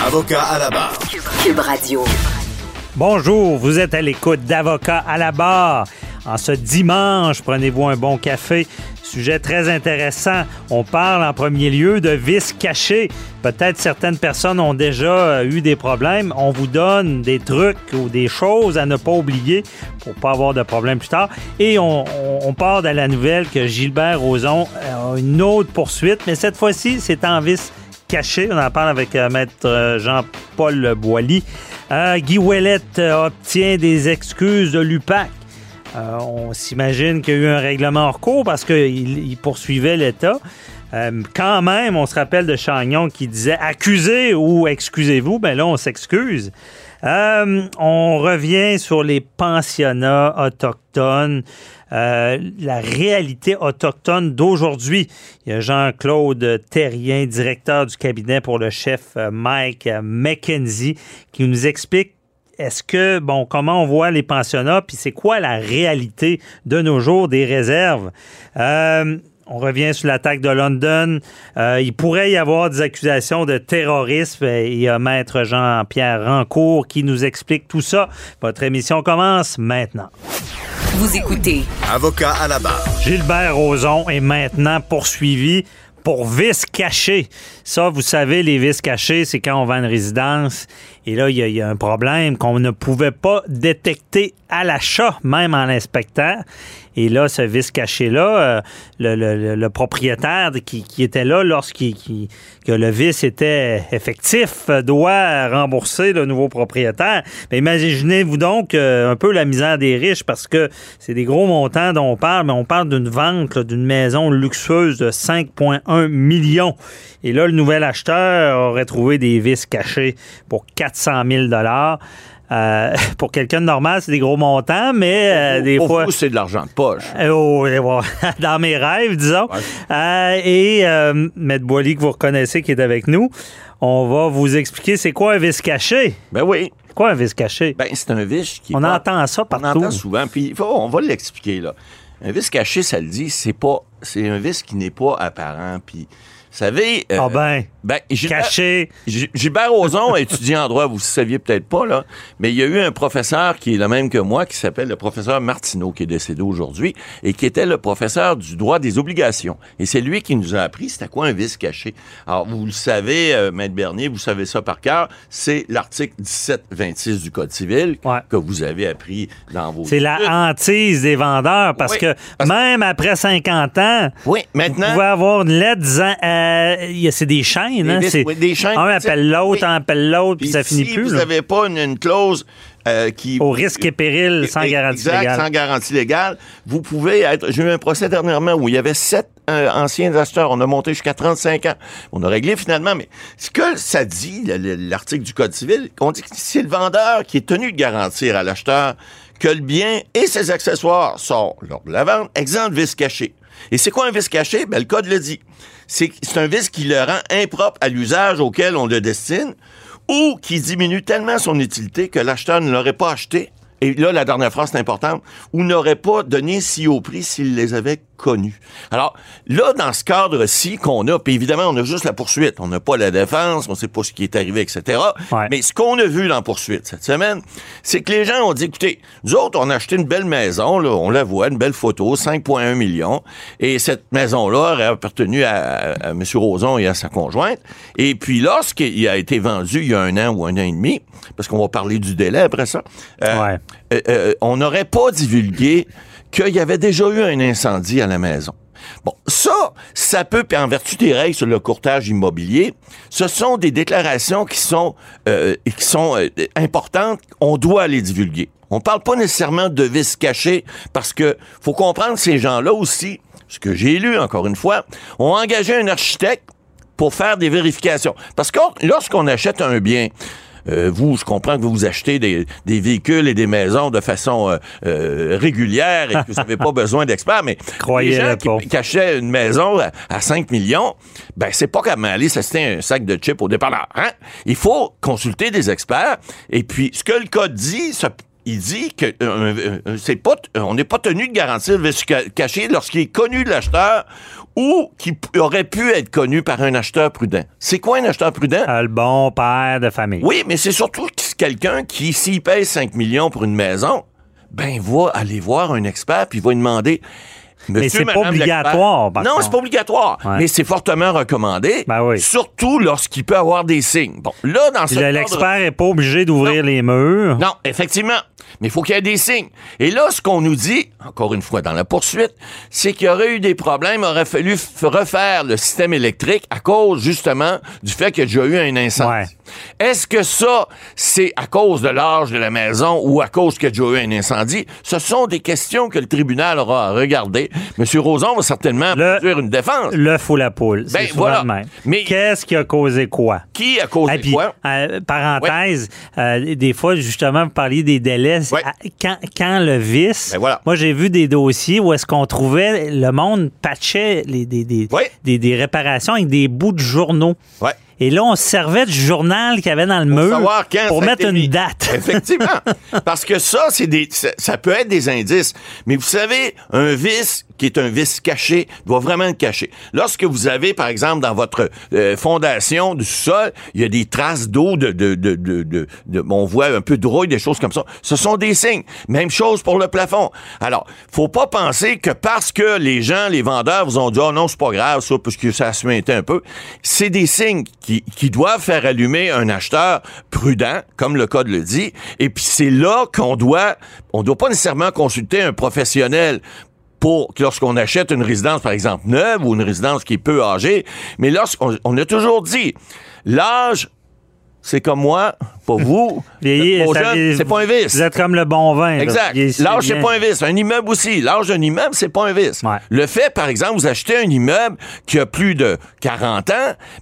Avocat à la barre. Cube Radio. Bonjour, vous êtes à l'écoute d'Avocat à la barre. En ce dimanche, prenez-vous un bon café. Sujet très intéressant. On parle en premier lieu de vices cachés. Peut-être certaines personnes ont déjà euh, eu des problèmes. On vous donne des trucs ou des choses à ne pas oublier pour pas avoir de problème plus tard. Et on, on part de la nouvelle que Gilbert Rozon a une autre poursuite, mais cette fois-ci, c'est en vice caché. On en parle avec euh, Maître euh, Jean-Paul Boilly. Euh, Guy Ouellette obtient des excuses de l'UPAC. On s'imagine qu'il y a eu un règlement hors cours parce qu'il il poursuivait l'État. Quand même, on se rappelle de Chagnon qui disait accusez ou excusez-vous. Ben là, on s'excuse. Euh, on revient sur les pensionnats autochtones, euh, la réalité autochtone d'aujourd'hui. Il y a Jean-Claude Terrien, directeur du cabinet pour le chef euh, Mike McKenzie, qui nous explique est-ce que, bon, comment on voit les pensionnats, puis c'est quoi la réalité de nos jours des réserves? Euh, on revient sur l'attaque de London. Euh, il pourrait y avoir des accusations de terrorisme. Il y a Maître Jean-Pierre Rancourt qui nous explique tout ça. Votre émission commence maintenant. Vous écoutez Avocat à la barre. Gilbert Rozon est maintenant poursuivi pour vice caché. Ça, vous savez, les vices cachés, c'est quand on vend une résidence et là, il y, a- un problème qu'on ne pouvait pas détecter à l'achat, même en l'inspectant. Et là, ce vice caché-là, euh, le, propriétaire qui, était là lorsqu'il qui- que le vice était effectif euh, doit rembourser le nouveau propriétaire. Mais imaginez-vous donc euh, un peu la misère des riches parce que c'est des gros montants dont on parle, mais on parle d'une vente d'une maison luxueuse de 5,1 millions. Et là, le nouvel acheteur aurait trouvé des vices cachés pour 400 000 euh, pour quelqu'un de normal, c'est des gros montants, mais euh, des Pour fois. c'est de l'argent de poche. Euh, oh, dans mes rêves, disons. Euh, et Maître Boily, que vous reconnaissez, qui est avec nous, on va vous expliquer c'est quoi un vice caché. Ben oui. Quoi un vice caché? Ben, c'est un vice qui. on pas- entend ça On partout. entend souvent. Puis, on va l'expliquer, là. Un vice caché, ça le dit, c'est pas. C'est un vice qui n'est pas apparent. Puis, vous savez. euh, Ah ben, ben, Gilbert- caché. Gi- Gilbert Rozon a étudié en droit, vous ne saviez peut-être pas, là, mais il y a eu un professeur qui est le même que moi, qui s'appelle le professeur Martineau, qui est décédé aujourd'hui, et qui était le professeur du droit des obligations. Et c'est lui qui nous a appris c'était quoi un vice caché. Alors, vous le savez, euh, Maître Bernier, vous savez ça par cœur, c'est l'article 1726 du Code civil Ouais. que vous avez appris dans vos C'est la hantise des vendeurs parce Oui, que parce- même après 50 ans, Oui, vous pouvez avoir une lettre disant euh, a- c'est des chaînes. Des hein, oui, des chaînes, un appelle l'autre, oui. un appelle l'autre, puis Puis ça finit si plus. vous là. n'avez pas une, une clause euh, qui... Au risque et péril sans garantie exact, légale. sans garantie légale. Vous pouvez être... J'ai eu un procès dernièrement où il y avait sept euh, anciens acheteurs. On a monté jusqu'à 35 ans. On a réglé finalement, mais ce que ça dit, le- le- l'article du Code civil, on dit que c'est le vendeur qui est tenu de garantir à l'acheteur que le bien et ses accessoires sont, lors de la vente, exempts de vice caché. Et c'est quoi un vice caché? Ben, le Code le dit. C'est un vice qui le rend impropre à l'usage auquel on le destine ou qui diminue tellement son utilité que l'acheteur ne l'aurait pas acheté. Et là, la dernière phrase, c'est importante. Ou n'aurait pas donné si haut prix s'il les avait connu. Alors, là, dans ce cadre-ci qu'on a, puis évidemment, on a juste la poursuite. On n'a pas la défense, on sait pas ce qui est arrivé, etc. Ouais. Mais ce qu'on a vu dans la poursuite cette semaine, c'est que les gens ont dit, écoutez, nous autres, on a acheté une belle maison, là, on la voit, une belle photo, 5,1 millions, et cette maison-là aurait appartenu à, à M. Roson et à sa conjointe. Et puis, lorsqu'il a été vendu il y a un an ou un an et demi, parce qu'on va parler du délai après ça, euh, Ouais. euh, euh, on n'aurait pas divulgué qu'il y avait déjà eu un incendie à la maison. Bon, ça, ça peut, en vertu des règles sur le courtage immobilier, ce sont des déclarations qui sont, euh, qui sont euh, importantes. On doit les divulguer. On parle pas nécessairement de vices cachés parce que faut comprendre ces gens-là aussi, ce que j'ai lu encore une fois, ont engagé un architecte pour faire des vérifications. Parce que lorsqu'on achète un bien, euh, vous, je comprends que vous achetez des, des véhicules et des maisons de façon euh, euh, régulière et que vous n'avez pas besoin d'experts, mais Croyez-le les gens qui, qui achetaient une maison à, à 5 millions, ben c'est pas comme aller s'acheter un sac de chips au dépanneur. Hein? Il faut consulter des experts. Et puis, ce que le code dit, ça- il dit que euh, euh, c'est pas, t- on n'est pas tenu de garantir le ca- caché lorsqu'il est connu de l'acheteur ou qui aurait pu être connu par un acheteur prudent. C'est quoi un acheteur prudent? Euh, le bon père de famille. Oui, mais c'est surtout quelqu'un qui, s'il paye 5 millions pour une maison, ben, va aller voir un expert puis va lui demander. Mais Monsieur, c'est pas obligatoire, Non, c'est pas obligatoire. Mais c'est fortement recommandé. Ben oui. Surtout lorsqu'il peut avoir des signes. Bon, là, dans ce L'expert est pas obligé d'ouvrir les murs. non, effectivement. Mais il faut qu'il y ait des signes. Et là, ce qu'on nous dit, encore une fois dans la poursuite, c'est qu'il y aurait eu des problèmes, il aurait fallu refaire le système électrique à cause, justement, du fait qu'il y a déjà eu un incendie. Ouais. Est-ce que ça, c'est à cause de l'âge de la maison ou à cause qu'il y a déjà eu un incendie? Ce sont des questions que le tribunal aura à regarder. M. Roson va certainement Le- produire une défense. L'œuf ou la poule. C'est Ben, voilà. le même. Mais- Qu'est-ce qui a causé quoi? Qui a causé Et puis, quoi? euh, parenthèse, euh, des fois, justement, vous parliez des délais. Ouais. À- Quand, quand le vice, Ben voilà. moi, j'ai vu des dossiers où est-ce qu'on trouvait, le monde patchait les, des, des, Ouais. des, des réparations avec des bouts de journaux. Et là, on se servait du journal qu'il y avait dans le mur quand pour ça a mettre une mis. date. Effectivement. Parce que ça, c'est des, ça, ça peut être des indices. Mais vous savez, un vice qui est un vice caché doit vraiment être caché. Lorsque vous avez, par exemple, dans votre euh, fondation du sol, il y a des traces d'eau, de, de, de, de, on voit un peu de rouille, des choses comme ça. Ce sont des signes. Même chose pour le plafond. Alors, faut pas penser que parce que les gens, les vendeurs vous ont dit, oh non, c'est pas grave, ça, parce que ça a suinté un peu. C'est des signes qui, qui doivent faire allumer un acheteur prudent, comme le code le dit. Et puis c'est là qu'on doit, on doit pas nécessairement consulter un professionnel pour lorsqu'on achète une résidence, par exemple, neuve ou une résidence qui est peu âgée. Mais lorsqu'on on a toujours dit, l'âge, c'est comme moi, pas vous. Vieillir, c'est pas un vice. Vous êtes comme le bon vin. Exact. L'âge, c'est pas un vice. Un immeuble aussi. L'âge d'un immeuble, c'est pas un vice. Ouais. Le fait, par exemple, vous achetez un immeuble qui a plus de 40 ans,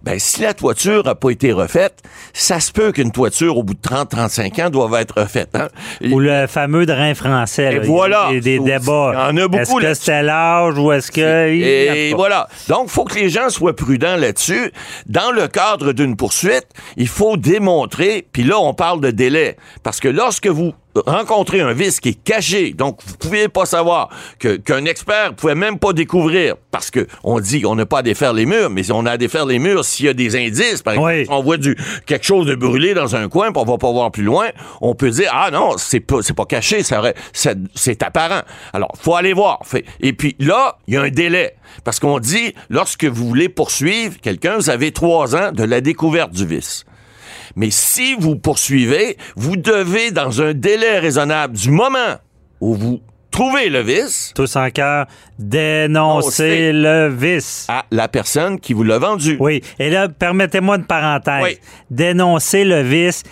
ben, si la toiture a pas été refaite, ça se peut qu'une toiture, au bout de 30, 35 ans, doive être refaite, hein. Ou le fameux drain français. Et là. voilà. Il y a des, des Il débats. y en a beaucoup Est-ce que c'était l'âge ou est-ce que. Et voilà. Donc, il faut que les gens soient prudents là-dessus. Dans le cadre d'une poursuite, il faut démontrer, puis là, on parle de délai. Parce que lorsque vous rencontrez un vice qui est caché, donc vous pouvez pas savoir que- qu'un expert pouvait même pas découvrir, parce que on dit qu'on n'a pas à défaire les murs, mais on a à défaire les murs s'il y a des indices. Par exemple, Oui. si on voit du, quelque chose de brûlé dans un coin, puis on va pas voir plus loin, on peut dire, ah non, c'est pas, c'est pas caché, ça aurait- c'est c'est apparent. Alors, faut aller voir. Et puis là, il y a un délai. Parce qu'on dit, lorsque vous voulez poursuivre quelqu'un, vous avez trois ans de la découverte du vice. Mais si vous poursuivez, vous devez, dans un délai raisonnable du moment où vous trouvez le vice, Tous en cœur, dénoncer le vice. à la personne qui vous l'a vendu. Oui. Et là, permettez-moi une parenthèse. Oui. Dénoncer le vice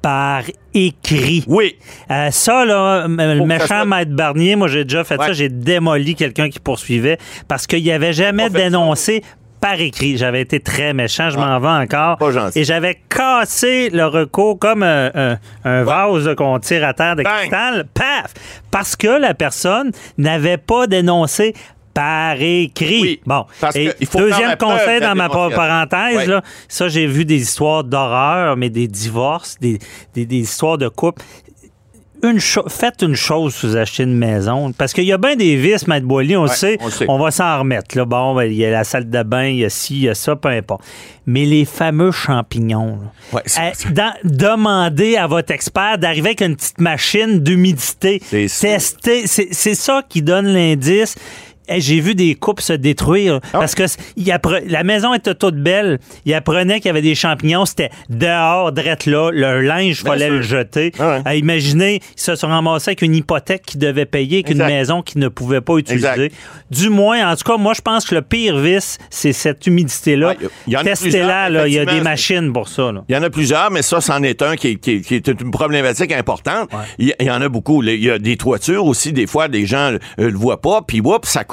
par écrit. Oui. Euh, ça, là, le méchant maître Barnier, moi, j'ai déjà fait Ouais. ça. J'ai démoli quelqu'un qui poursuivait parce qu'il avait jamais dénoncé par écrit. J'avais été très méchant, je m'en vais encore. Pas gentil. Et j'avais cassé le recours comme un, un- un vase qu'on tire à terre de Bang! cristal. Paf! Parce que la personne n'avait pas dénoncé par écrit. Oui, bon. Et il faut deuxième conseil dans ma parenthèse, là, ça, j'ai vu des histoires d'horreur, mais des divorces, des, des- des histoires de couple une faites une chose si vous achetez une maison. Parce qu'il y a bien des vis, Maître Boily, on Ouais, sait. on le sait. On va s'en remettre. Là. Bon, ben, il y a la salle de bain, il y a ci, il y a ça, peu importe. Mais les fameux champignons, Ouais, dans- demandez à votre expert d'arriver avec une petite machine d'humidité. Tester. C'est ça qui donne l'indice. Hey, J'ai vu des couples se détruire Ah. parce que il la maison était toute belle. Il apprenait qu'il y avait des champignons. C'était dehors, drette là. Le linge, il Bien fallait sûr. le jeter. Ah ouais. À imaginer, ils se sont ramassés avec une hypothèque qu'ils devaient payer, qu'une maison qu'ils ne pouvaient pas utiliser. Exact. Du moins, en tout cas, moi, je pense que le pire vice, c'est cette humidité-là. Ouais, il y en a Testez-la, là. Il y a des machines pour ça. Il y en a plusieurs, mais ça, c'en est un qui est, qui est- qui est une problématique importante. Il, y en a beaucoup. Il y a des toitures aussi, des fois, des gens euh, le voient pas, puis whoop, ça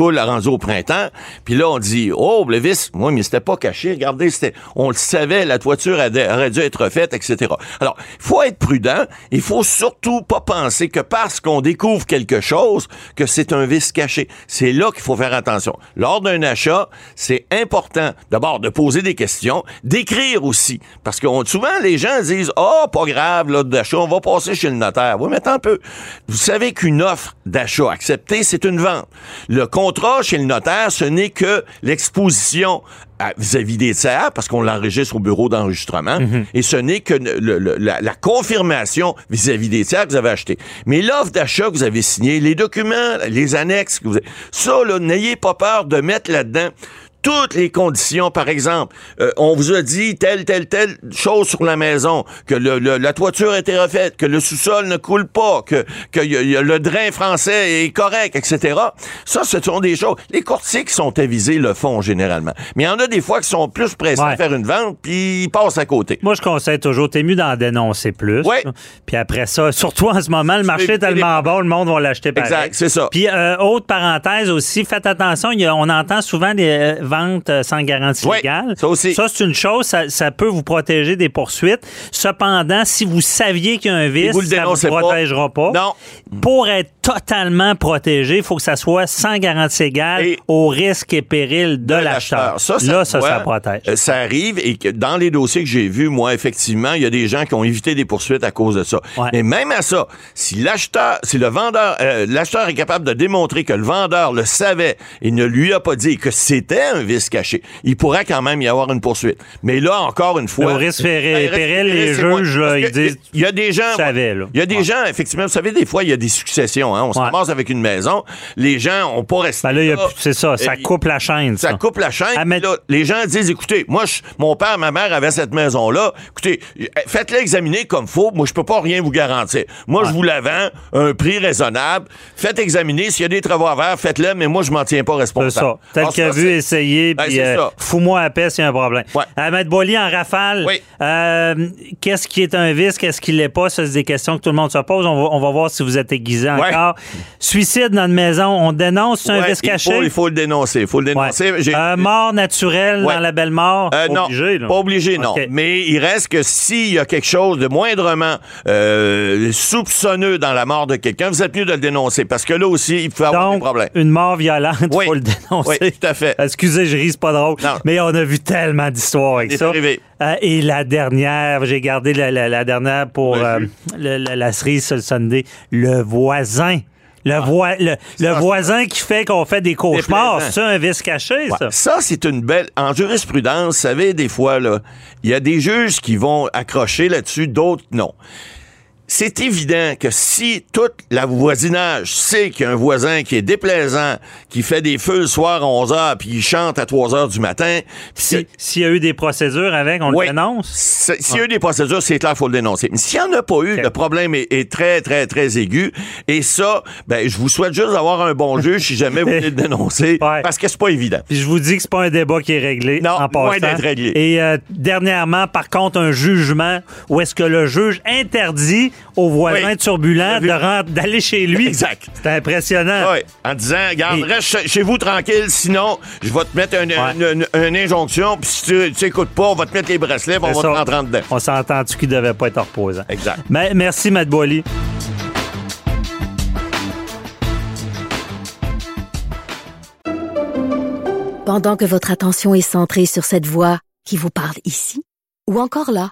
Puis là, on dit, oh, moi, mais c'était pas caché. Regardez, c'était, on le savait, la toiture aurait dû être faite, etc. Alors, il faut être prudent. Il faut surtout pas penser que parce qu'on découvre quelque chose, que c'est un vice caché. C'est là qu'il faut faire attention. Lors d'un achat, c'est important, d'abord, de poser des questions, d'écrire aussi. Parce que souvent, les gens disent, oh, pas grave, là, d'achat, on va passer chez le notaire. Oui, mais attends un peu. Vous savez qu'une offre d'achat acceptée, c'est une vente. Le contrat chez le notaire, ce n'est que l'exposition à- vis-à-vis des tiers, parce qu'on l'enregistre au bureau d'enregistrement, et ce n'est que le- le- la, la confirmation vis-à-vis des tiers que vous avez acheté. Mais l'offre d'achat que vous avez signée, les documents, les annexes que vous avez, ça, là, n'ayez pas peur de mettre là-dedans toutes les conditions, par exemple, euh, on vous a dit telle, telle, telle chose sur la maison, que le- le- la toiture a été refaite, que le sous-sol ne coule pas, que, que y a- y a le drain français est correct, etc. Ça, ce sont des choses. Les courtiers qui sont avisés le font généralement. Mais il y en a des fois qui sont plus pressés Ouais. à faire une vente, puis ils passent à côté. Moi, je conseille toujours, t'es mieux d'en dénoncer plus. Ouais. là. Puis après ça, surtout en ce moment, le marché est les- tellement bon, le monde va l'acheter pareil. Exact, c'est ça. Puis, euh, autre parenthèse aussi, faites attention, y a- on entend souvent des euh, ventes euh, sans garantie légale. ça aussi. Ça, c'est une chose, ça, ça peut vous protéger des poursuites. Cependant, si vous saviez qu'il y a un vice, vous ça ne vous dénoncez pas. protégera pas. Non. Pour être totalement protégé, il faut que ça soit sans garantie égale Et- au risque et péril de, l'acheteur. Ça, Là, ça, ça protège. euh, ça arrive et que dans les dossiers que j'ai vus, moi, effectivement, il y a des gens qui ont évité des poursuites à cause de ça. Ouais. Mais même à ça, si l'acheteur, si le vendeur, euh, l'acheteur est capable de démontrer que le vendeur le savait et ne lui a pas dit que c'était un vice caché, il pourrait quand même y avoir une poursuite. Mais là, encore une fois. Au risque et Ben, péril, les juges, là, ils disent, Il y a des gens. Il y a des gens, effectivement, vous savez, des fois, il y a des successions. Hein, on se ramasse avec une maison. Les gens ont pas resté. Ben là, c'est ça, ça coupe la chaîne. Ça coupe la chaîne. Là, les gens disent, écoutez, moi, je- mon père, ma mère avaient cette maison-là. Écoutez, euh, faites-la examiner comme faut. Moi, je peux pas rien vous garantir. Moi, je vous la vends à un prix raisonnable. Faites examiner. S'il y a des travaux à faire, faites-le, mais moi, je m'en tiens pas C'est responsable. ça. Tel qu'a vu, c'est- essayer, Ben, puis c'est euh, ça. fous-moi à paix s'il y a un problème. Ouais. Euh, Maître Boily, en rafale, Oui. euh, qu'est-ce qui est un vice, qu'est-ce qui l'est pas? Ça, c'est des questions que tout le monde se pose. On va, on va voir si vous êtes aiguisé Ouais. encore. Suicide dans une maison, on dénonce, c'est un Ouais, vice il caché? faut, il faut le dénoncer. Il faut le Ouais. dénoncer. Euh, mort naturelle Ouais. dans la belle mort? Euh, Pas non, obligé, là. pas obligé, non. Mais il reste que s'il y a quelque chose de moindrement euh, soupçonneux dans la mort de quelqu'un, vous êtes mieux de le dénoncer parce que là aussi, il peut avoir des Donc, problèmes. une mort violente, il Oui. faut le dénoncer. Oui, tout à fait. Excusez, je ris, c'est pas drôle. Non. Mais on a vu tellement d'histoires avec C'est ça. arrivé. Euh, et la dernière, j'ai gardé la, la- la dernière pour euh, le- la, la cerise sur le Sunday. Le voisin. Le, voi- le, le Ah. Voisin qui fait qu'on fait des cauchemars. C'est un vice caché, ça. Ouais, Ça, c'est une belle. En jurisprudence, vous savez, des fois, là, il y a des juges qui vont accrocher là-dessus, d'autres non. C'est évident que si tout la voisinage sait qu'il y a un voisin qui est déplaisant, qui fait des feux le soir à 11 h puis il chante à 3 h du matin, Si- S'il y a eu des procédures avec, on le dénonce? S'il y a eu des procédures, c'est clair, il faut le dénoncer. Mais s'il n'y en a pas eu, le problème est, est très, très, très aigu. Et ça, ben, je vous souhaite juste d'avoir un bon juge si jamais vous voulez le dénoncer. Ouais. Parce que c'est pas évident. Puis je vous dis que c'est pas un débat qui est réglé Non, en passant. d'être réglé. Et euh, dernièrement, par contre, un jugement où est-ce que le juge interdit aux voisins Oui. rent- d'aller chez lui. Exact. C'est impressionnant. Ouais, en disant, regarde, Et- reste chez- vous tranquille, sinon, je vais te mettre une, Ouais. une- une- une injonction, puis si tu tu écoutes pas, on va te mettre les bracelets, puis on va te rentrer en dedans. On s'entend-tu qu'il devait pas être reposant? Exact. Mais, merci, Matt Boily. Pendant que votre attention est centrée sur cette voix qui vous parle ici, ou encore là,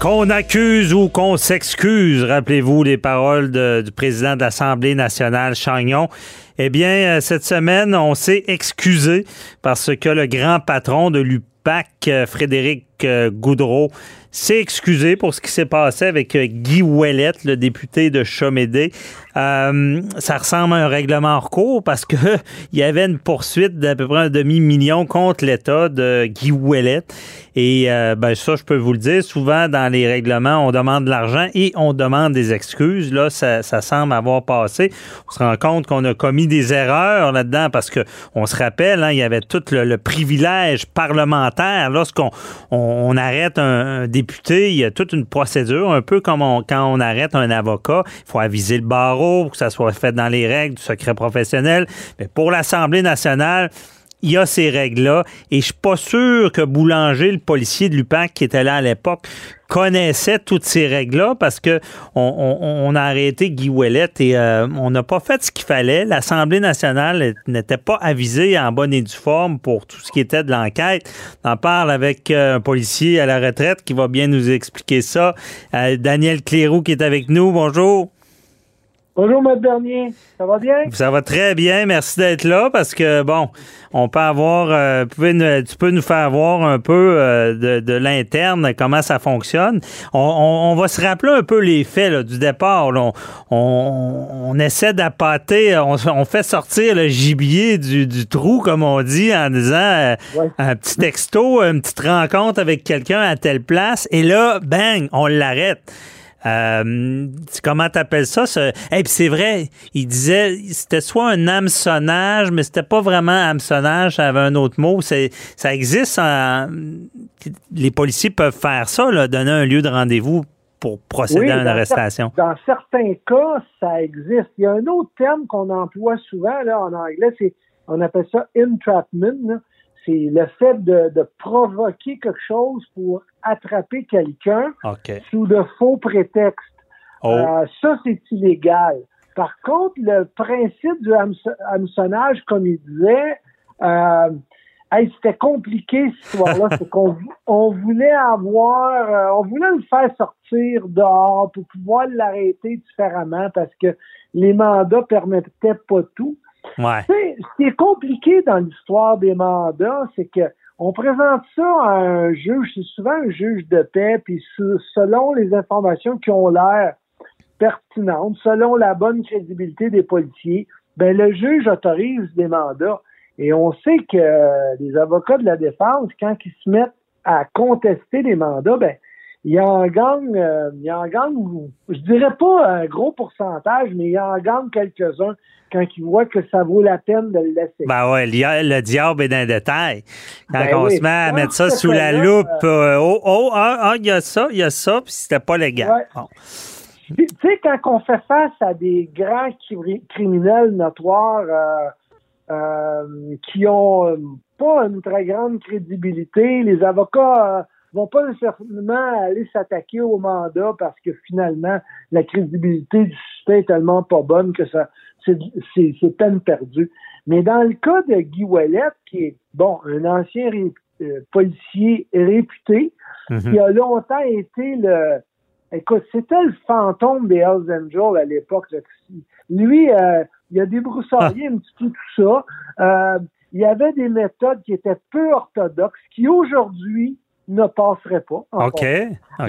Qu'on accuse ou qu'on s'excuse, rappelez-vous les paroles du président de l'Assemblée nationale, Chagnon. Eh bien, euh, cette semaine, on s'est excusé parce que le grand patron de l'UPAC, euh, Frédéric euh, Goudreau, s'est excusé pour ce qui s'est passé avec euh, Guy Ouellette, le député de Chomédé. Euh, ça ressemble à un règlement en cours parce que il y avait une poursuite d'à peu près un demi-million contre l'État de Guy Ouellette. Et euh, ben ça, je peux vous le dire, souvent dans les règlements, on demande de l'argent et on demande des excuses. Là, ça, semble avoir passé. On se rend compte qu'on a commis des erreurs là-dedans parce que on se rappelle, hein, il y avait tout le, privilège parlementaire. Lorsqu'on on, arrête un député, il y a toute une procédure, un peu comme on- quand on arrête un avocat. Il faut aviser le barreau pour que ça soit fait dans les règles du secret professionnel. Mais pour l'Assemblée nationale, il y a ces règles-là. Et je suis pas sûr que Boulanger, le policier de l'UPAC qui était là à l'époque, connaissait toutes ces règles-là parce que on, on- on a arrêté Guy Ouellette et euh, on n'a pas fait ce qu'il fallait. L'Assemblée nationale n'était pas avisée en bonne et due forme pour tout ce qui était de l'enquête. On en parle avec euh, un policier à la retraite qui va bien nous expliquer ça. Euh, Daniel Cléroux qui est avec nous. Bonjour. Bonjour, Maître Bernier. Ça va bien? Ça va très bien. Merci d'être là parce que, bon, on peut avoir, euh, pouvez nous- tu peux nous faire voir un peu euh, de, de l'interne, comment ça fonctionne. On, on- on va se rappeler un peu les faits là, du départ. là. On, essaie d'appâter, on, on fait sortir le gibier du, du trou, comme on dit, en disant euh, Ouais. un petit texto, une petite rencontre avec quelqu'un à telle place. Et là, bang, on l'arrête. Euh, comment t'appelles ça? ce- puis c'est vrai, il disait c'était soit un hameçonnage, mais c'était pas vraiment hameçonnage, ça avait un autre mot. C'est, ça existe. en- les policiers peuvent faire ça, là, donner un lieu de rendez-vous pour procéder Oui, à une arrestation. Dans certains cas, ça existe. Il y a un autre terme qu'on emploie souvent là, en anglais, c'est on appelle ça entrapment. là. C'est le fait de, de provoquer quelque chose pour attraper quelqu'un sous de faux prétextes. Oh. Euh, ça, c'est illégal. Par contre, le principe du hameço- hameçonnage, comme il disait, euh, hey, c'était compliqué cette histoire-là. c'est qu'on on voulait avoir, euh, on voulait le faire sortir dehors pour pouvoir l'arrêter différemment parce que les mandats permettaient pas tout. Ouais. Tu sais, ce qui est compliqué dans l'histoire des mandats, c'est que on présente ça à un juge, c'est souvent un juge de paix, puis se- selon les informations qui ont l'air pertinentes, selon la bonne crédibilité des policiers, ben le juge autorise des mandats. Et on sait que les avocats de la défense, quand ils se mettent à contester les mandats, ben ils en gagnent, euh, ils en gagnent, je dirais pas un gros pourcentage, mais ils en gagnent quelques-uns quand ils voient que ça vaut la peine de le laisser. Ben ouais, il le diable est dans le détail. Quand Ben on oui. se met à mettre ça sous la loupe, euh, oh, oh, ah, ah, il y a ça, il y a ça, puis c'était pas légal. Ouais. Bon. Puis, Tu sais, quand on fait face à des grands cri- criminels notoires euh, euh, qui ont euh, pas une très grande crédibilité, les avocats euh, vont pas nécessairement aller s'attaquer au mandat parce que finalement, la crédibilité du suspect est tellement pas bonne que ça c'est c'est- c'est peine perdue. Mais dans le cas de Guy Ouellette, qui est bon, un ancien ré- euh, policier réputé, Mhm. qui a longtemps été le Écoute, c'était le fantôme des Hells Angels à l'époque. Lui, euh, il a débroussaillé un petit peu tout ça. Euh, il y avait des méthodes qui étaient peu orthodoxes, qui aujourd'hui ne passeraient pas. OK.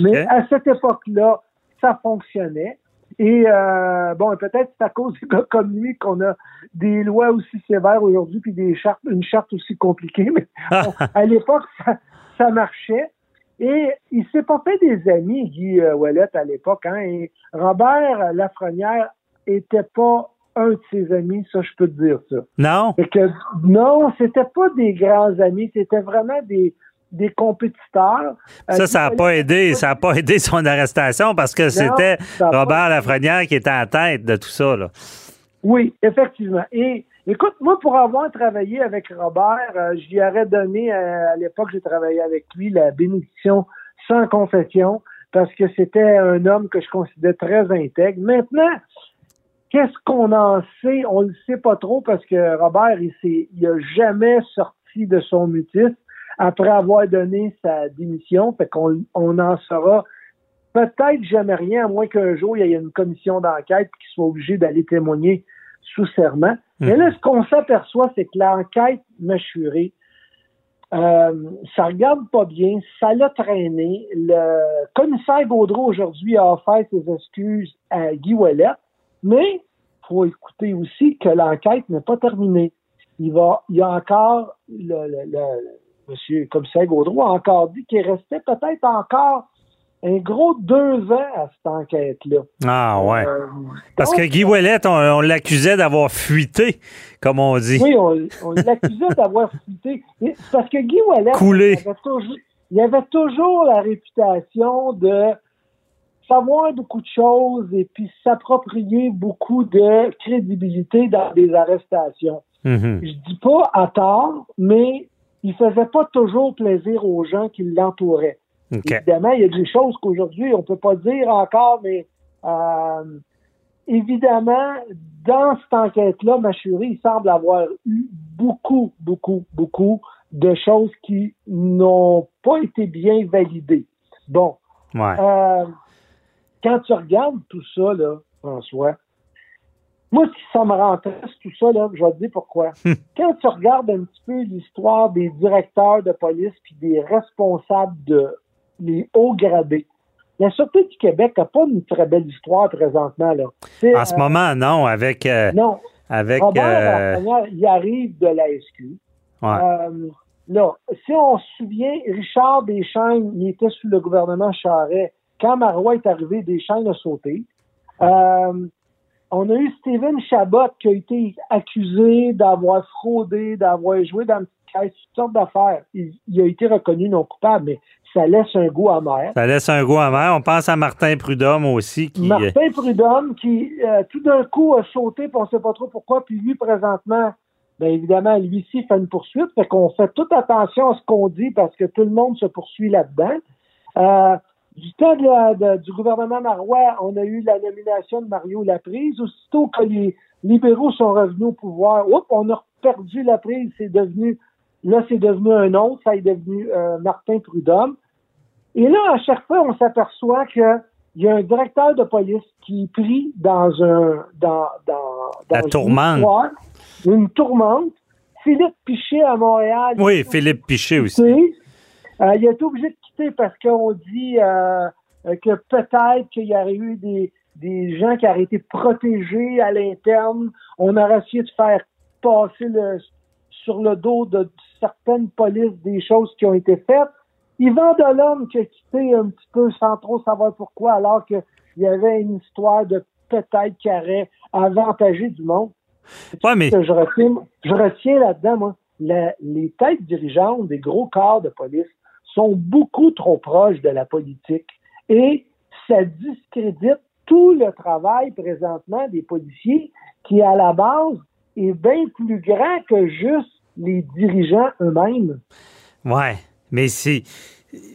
Mais à cette époque-là, ça fonctionnait. Et euh, bon, peut-être c'est à cause des gars comme lui qu'on a des lois aussi sévères aujourd'hui, puis des chartes, une charte aussi compliquée. Mais bon, à l'époque, ça, ça marchait. Et il s'est pas fait des amis, Guy euh, Ouellet, à l'époque. Hein, et Robert Lafrenière était pas un de ses amis, ça, je peux te dire ça. Non? Fait que, non, c'était pas des grands amis, c'était vraiment des, des compétiteurs. Euh, Ça, ça n'a pas aidé. Ça n'a pas aidé son arrestation parce que c'était Robert. Lafrenière qui était à la tête de tout ça. Là. Oui, effectivement. Et écoute, moi, pour avoir travaillé avec Robert, euh, je lui aurais donné, euh, à l'époque, j'ai travaillé avec lui, la bénédiction sans confession, parce que c'était un homme que je considérais très intègre. Maintenant, qu'est-ce qu'on en sait? On ne le sait pas trop parce que Robert, il s'est, il a jamais sorti de son mutisme après avoir donné sa démission. Fait qu'on on en saura peut-être jamais rien, à moins qu'un jour, il y ait une commission d'enquête qui soit obligée d'aller témoigner sous serment. Mais là, ce qu'on s'aperçoit, c'est que l'enquête mâchurée, euh, ça regarde pas bien, ça l'a traîné. Le commissaire Gaudreau, aujourd'hui, a offert ses excuses à Guy Ouellet, mais faut écouter aussi que l'enquête n'est pas terminée. Il va, il y a encore, le, le, le- monsieur le commissaire Gaudreau a encore dit qu'il restait peut-être encore un gros deux ans à cette enquête-là. Ah, ouais. Euh, Parce que Guy Ouellet, on, on l'accusait d'avoir fuité, comme on dit. Oui, on, on l'accusait d'avoir fuité. Parce que Guy Ouellet, Coulé. Il, avait toujours, il avait toujours la réputation de savoir beaucoup de choses et puis s'approprier beaucoup de crédibilité dans des arrestations. Mhm. Je dis pas à tort, mais il faisait pas toujours plaisir aux gens qui l'entouraient. Évidemment, il y a des choses qu'aujourd'hui, on peut pas dire encore, mais euh, évidemment, dans cette enquête-là, Machuri, il semble avoir eu beaucoup, beaucoup, beaucoup de choses qui n'ont pas été bien validées. Bon, Ouais. euh, quand tu regardes tout ça, là, François, moi, si ça me rend triste, tout ça, là, je vais te dire pourquoi. quand tu regardes un petit peu l'histoire des directeurs de police puis des responsables de les hauts gradés, la Sûreté du Québec n'a pas une très belle histoire présentement, là. En ce euh, moment, non, avec. euh, Non. avec Robert euh, il arrive de la SQ. ouais. Là, si on se souvient, Richard Deschaines, il était sous le gouvernement Charret. Quand Marois est arrivé, Deschaines a sauté. Euh, on a eu Stephen Chabot qui a été accusé d'avoir fraudé, d'avoir joué dans une caisse, toutes sortes d'affaires. Il, il a été reconnu non coupable, mais ça laisse un goût amer. ça laisse un goût amer. On pense à Martin Prudhomme aussi. Qui, euh, Martin Prudhomme qui euh, tout d'un coup a sauté, puis on ne sait pas trop pourquoi, puis lui présentement, bien évidemment, lui ci fait une poursuite, fait qu'on fait toute attention à ce qu'on dit parce que tout le monde se poursuit là-dedans. Euh, du temps de la- de- du gouvernement Marois, on a eu la nomination de Mario Laprise. Aussitôt que les libéraux sont revenus au pouvoir, oups, on a perdu la prise, c'est devenu là, c'est devenu un autre, ça est devenu euh, Martin Prudhomme. Et là, à chaque fois, on s'aperçoit que il y a un directeur de police qui est pris dans un dans dans, dans La une tourmente. histoire, une tourmente. Philippe Pichet à Montréal. Oui, Philippe Piché aussi. Euh, il a été obligé de parce qu'on dit euh, euh, que peut-être qu'il y aurait eu des, des gens qui auraient été protégés à l'interne. On aurait essayé de faire passer le, sur le dos de certaines polices des choses qui ont été faites. Yvan Delhomme qui a quitté un petit peu sans trop savoir pourquoi, alors qu'il y avait une histoire de peut-être qui aurait avantagé du monde. Ouais, mais que je retiens, je retiens là-dedans, moi, la- les têtes dirigeantes des gros corps de police sont beaucoup trop proches de la politique et ça discrédite tout le travail présentement des policiers qui, à la base, est bien plus grand que juste les dirigeants eux-mêmes. Ouais, mais c'est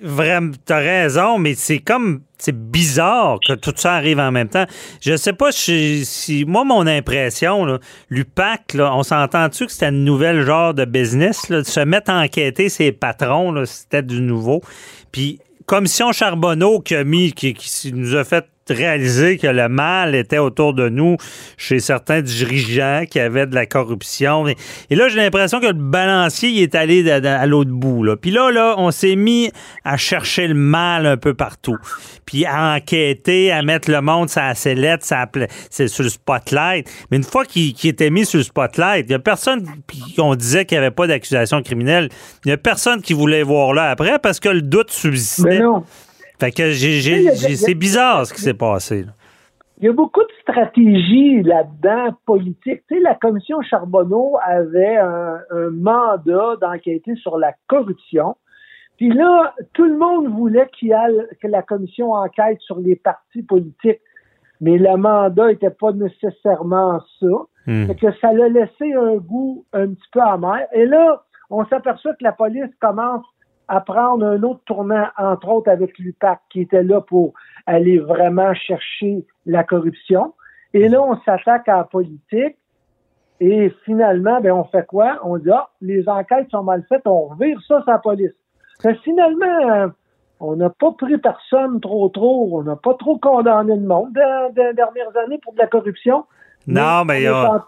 vraiment, t'as raison, mais c'est comme, c'est bizarre que tout ça arrive en même temps. Je sais pas si, moi, mon impression, l'UPAC, on s'entend-tu que c'était une nouvelle genre de business, là, de se mettre à enquêter ses patrons, c'était du nouveau? Puis, Commission Charbonneau qui a mis, qui, qui nous a fait réaliser que le mal était autour de nous chez certains dirigeants qui avaient de la corruption. Et, là, j'ai l'impression que le balancier il est allé à l'autre bout. Là. Puis là, là, on s'est mis à chercher le mal un peu partout. Puis à enquêter, à mettre le monde sur la sellette, c'est sur le spotlight. Mais une fois qu'il était mis sur le spotlight, il n'y a personne, puis on disait qu'il n'y avait pas d'accusation criminelle, il n'y a personne qui voulait voir là après parce que le doute subsistait. Mais non. Fait que c'est bizarre ce qui s'est passé. là. Il y a beaucoup de stratégies là-dedans politiques. Tu sais, la commission Charbonneau avait un, un mandat d'enquêter sur la corruption. Puis là, tout le monde voulait qu'il que la commission enquête sur les partis politiques, mais le mandat n'était pas nécessairement ça. Hmm. Fait que ça l'a laissé un goût un petit peu amer. Et là, on s'aperçoit que la police commence à prendre un autre tournant, entre autres avec l'UPAC, qui était là pour aller vraiment chercher la corruption. Et là, on s'attaque à la politique. Et finalement, ben, on fait quoi? On dit, ah, les enquêtes sont mal faites, on revire ça sur la police. Que finalement, on n'a pas pris personne trop trop, on n'a pas trop condamné le monde dans les dernières années pour de la corruption. Non, mais on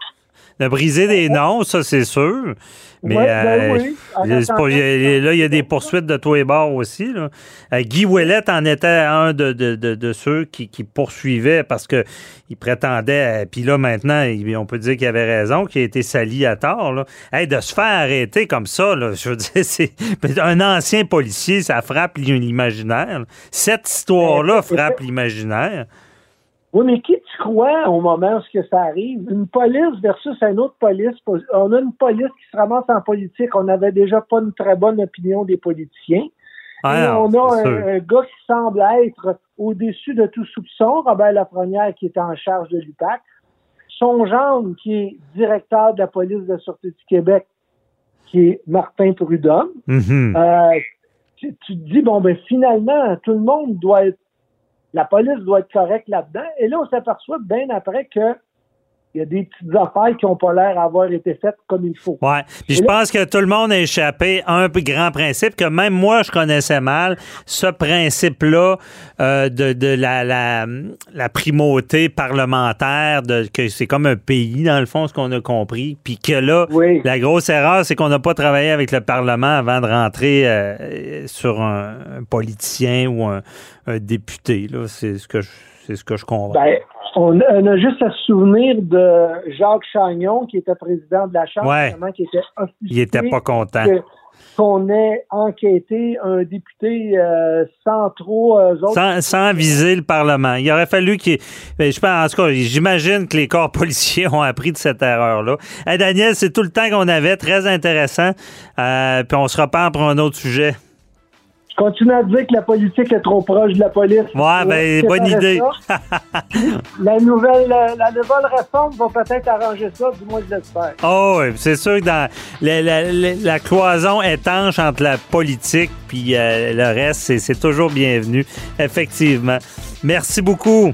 de briser des noms, ça, c'est sûr. Mais Ouais, ben euh, oui. c'est pas- il y a- là, il y a des poursuites de tous les bords aussi. là. Euh, Guy Ouellet en était un de, de- de- de ceux qui, qui poursuivaient parce que il prétendait, euh, puis là, maintenant, il- on peut dire qu'il avait raison, qu'il a été sali à tort. Là. Hey, de se faire arrêter comme ça, là, je veux dire, c'est un ancien policier, ça frappe l'imaginaire. Cette histoire-là frappe l'imaginaire. Oui, mais qui tu crois au moment où ça arrive? Une police versus une autre police. On a une police qui se ramasse en politique. On n'avait déjà pas une très bonne opinion des politiciens. Ah, non, on a un, gars qui semble être au-dessus de tout soupçon, Robert Lafrenière, qui est en charge de l'UPAC. Son gendre, qui est directeur de la police de la Sûreté du Québec, qui est Martin Prudhomme. Mhm. Euh, tu, tu te dis, bon, ben finalement, tout le monde doit être, la police doit être correcte là-dedans. Et là, on s'aperçoit bien après que il y a des petites affaires qui n'ont pas l'air d'avoir été faites comme il faut. Ouais. Puis je là- pense que tout le monde a échappé à un grand principe que même moi, je connaissais mal. Ce principe-là euh, de, de la, la, la primauté parlementaire, de, que c'est comme un pays, dans le fond, ce qu'on a compris. Puis que là, Oui. la grosse erreur, c'est qu'on n'a pas travaillé avec le Parlement avant de rentrer euh, sur un, un politicien ou un, un député. Là. C'est ce que je. C'est ce que je comprends. Ben, on, a- on a juste à se souvenir de Jacques Chagnon, qui était président de la Chambre, Ouais. qui était Il était pas content. qu'on ait enquêté un député euh, sans trop euh, autres. Sans, sans viser le Parlement. Il aurait fallu qu'il. ben, Je pense, en tout cas, j'imagine que les corps policiers ont appris de cette erreur-là. Hey, Daniel, c'est tout le temps qu'on avait, très intéressant. Euh, puis on se reparle pour un autre sujet. Je continue à dire que la politique est trop proche de la police. Ouais, ben, bonne idée. la nouvelle la, la nouvelle réforme va peut-être arranger ça, du moins je l'espère. Oh, oui, c'est sûr que dans la, la- la- la cloison étanche entre la politique puis euh, le reste, c'est toujours bienvenu, effectivement. Merci beaucoup.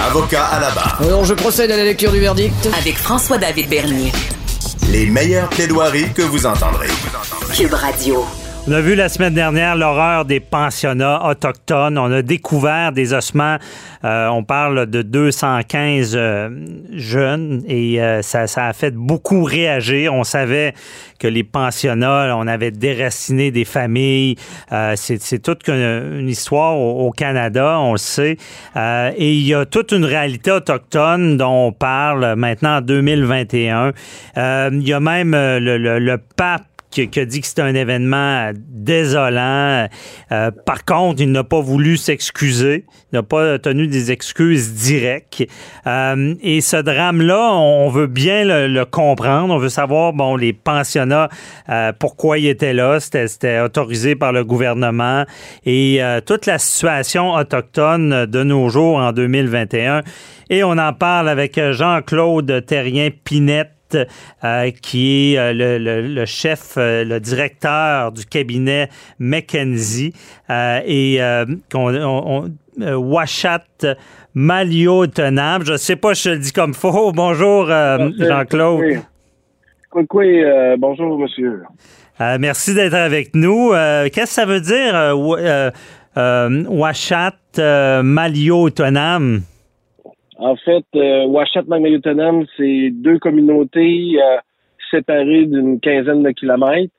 Avocat à la barre. Alors je procède à la lecture du verdict. Avec François-David Bernier. Les meilleures plaidoiries que vous entendrez. Cube Radio. On a vu la semaine dernière l'horreur des pensionnats autochtones. On a découvert des ossements. Euh, on parle de 215 euh, jeunes et euh, ça, ça a fait beaucoup réagir. On savait que les pensionnats, on avait déraciné des familles. Euh, c'est, toute une, histoire au, Canada, on le sait. Euh, et il y a toute une réalité autochtone dont on parle maintenant en 2021. Euh, il y a même le, le- le pape qui, a dit que c'était un événement désolant. Euh, par contre, il n'a pas voulu s'excuser. Il n'a pas tenu des excuses directes. Euh, et ce drame-là, on veut bien le, le comprendre. On veut savoir, bon, les pensionnats, euh, pourquoi ils étaient là. C'était, c'était autorisé par le gouvernement. Et euh, toute la situation autochtone de nos jours en 2021. Et on en parle avec Jean-Claude Terrien-Pinette euh, qui est euh, le, le- le chef, euh, le directeur du cabinet McKenzie euh, et qu'on on, on- Washat. Je sais pas si je le dis comme faux. Bonjour euh, Jean-Claude. Oui, oui, euh, bonjour, monsieur. Euh, merci d'être avec nous. Euh, Qu'est-ce que ça veut dire, wa- Washat euh, Maliotenam? En fait, euh, Magmayotenam, c'est deux communautés euh, séparées d'une quinzaine de kilomètres.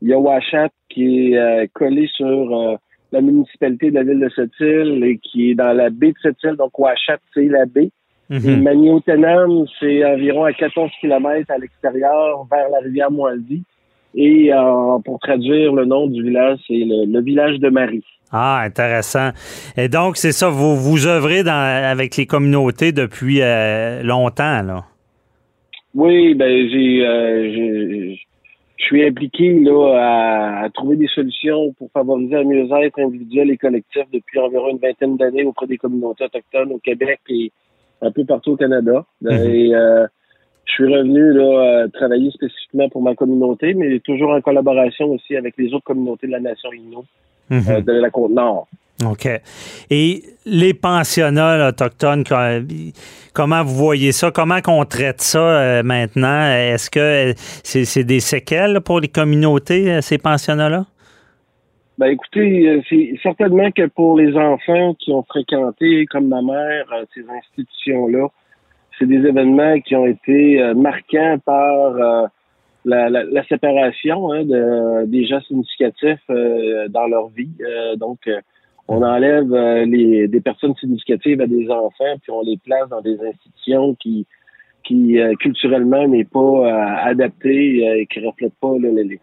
Il y a Ouachat qui est euh, collé sur euh, la municipalité de la ville de Sept-Îles et qui est dans la baie de Sept-Îles. Donc, Ouachat, c'est la baie. Et Magnotenam, c'est environ à 14 kilomètres à l'extérieur vers la rivière Moisy. Et euh, pour traduire le nom du village, c'est le, le village de Marie. Ah, intéressant. Et donc, c'est ça, vous, vous œuvrez dans, avec les communautés depuis euh, longtemps, là? Oui, ben j'ai, euh, je suis impliqué là à, à trouver des solutions pour favoriser un mieux-être individuel et collectif depuis environ une vingtaine d'années auprès des communautés autochtones au Québec et un peu partout au Canada. Et euh, je suis revenu là euh, travailler spécifiquement pour ma communauté, mais toujours en collaboration aussi avec les autres communautés de la nation Innu Mhm. euh, de la côte nord. OK. Et les pensionnats autochtones, co- comment vous voyez ça? Comment qu'on traite ça euh, maintenant? Est-ce que euh, c'est c'est des séquelles pour les communautés, euh, ces pensionnats-là? Ben écoutez, c'est certainement que pour les enfants qui ont fréquenté, comme ma mère, ces institutions-là, c'est des événements qui ont été euh, marquants par euh, la, la- la séparation hein, de, des gens significatifs euh, dans leur vie. Euh, donc, euh, on enlève euh, les, des personnes significatives à des enfants, puis on les place dans des institutions qui, qui euh, culturellement n'est pas euh, adaptées euh, et qui reflètent pas là, les- les-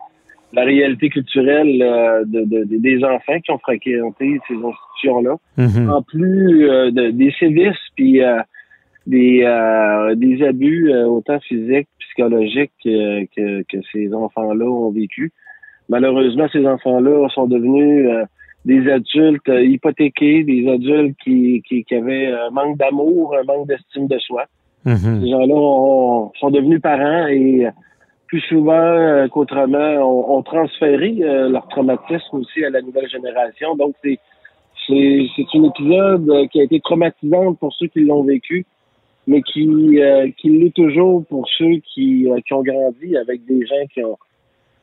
la réalité culturelle euh, de, de- de- des enfants qui ont fréquenté ces institutions-là. Mhm. En plus euh, de- des sévices puis euh, des, euh, des abus euh, autant physiques, psychologiques euh, que, que ces enfants-là ont vécu. Malheureusement, ces enfants-là sont devenus euh, des adultes euh, hypothéqués, des adultes qui, qui, qui avaient un manque d'amour, un manque d'estime de soi. Mhm. Ces gens-là ont- sont devenus parents et euh, plus souvent qu'autrement ont, ont transféré euh, leur traumatisme aussi à la nouvelle génération. Donc c'est c'est c'est un épisode qui a été traumatisant pour ceux qui l'ont vécu, mais qui euh, qui l'est toujours pour ceux qui euh, qui ont grandi avec des gens qui ont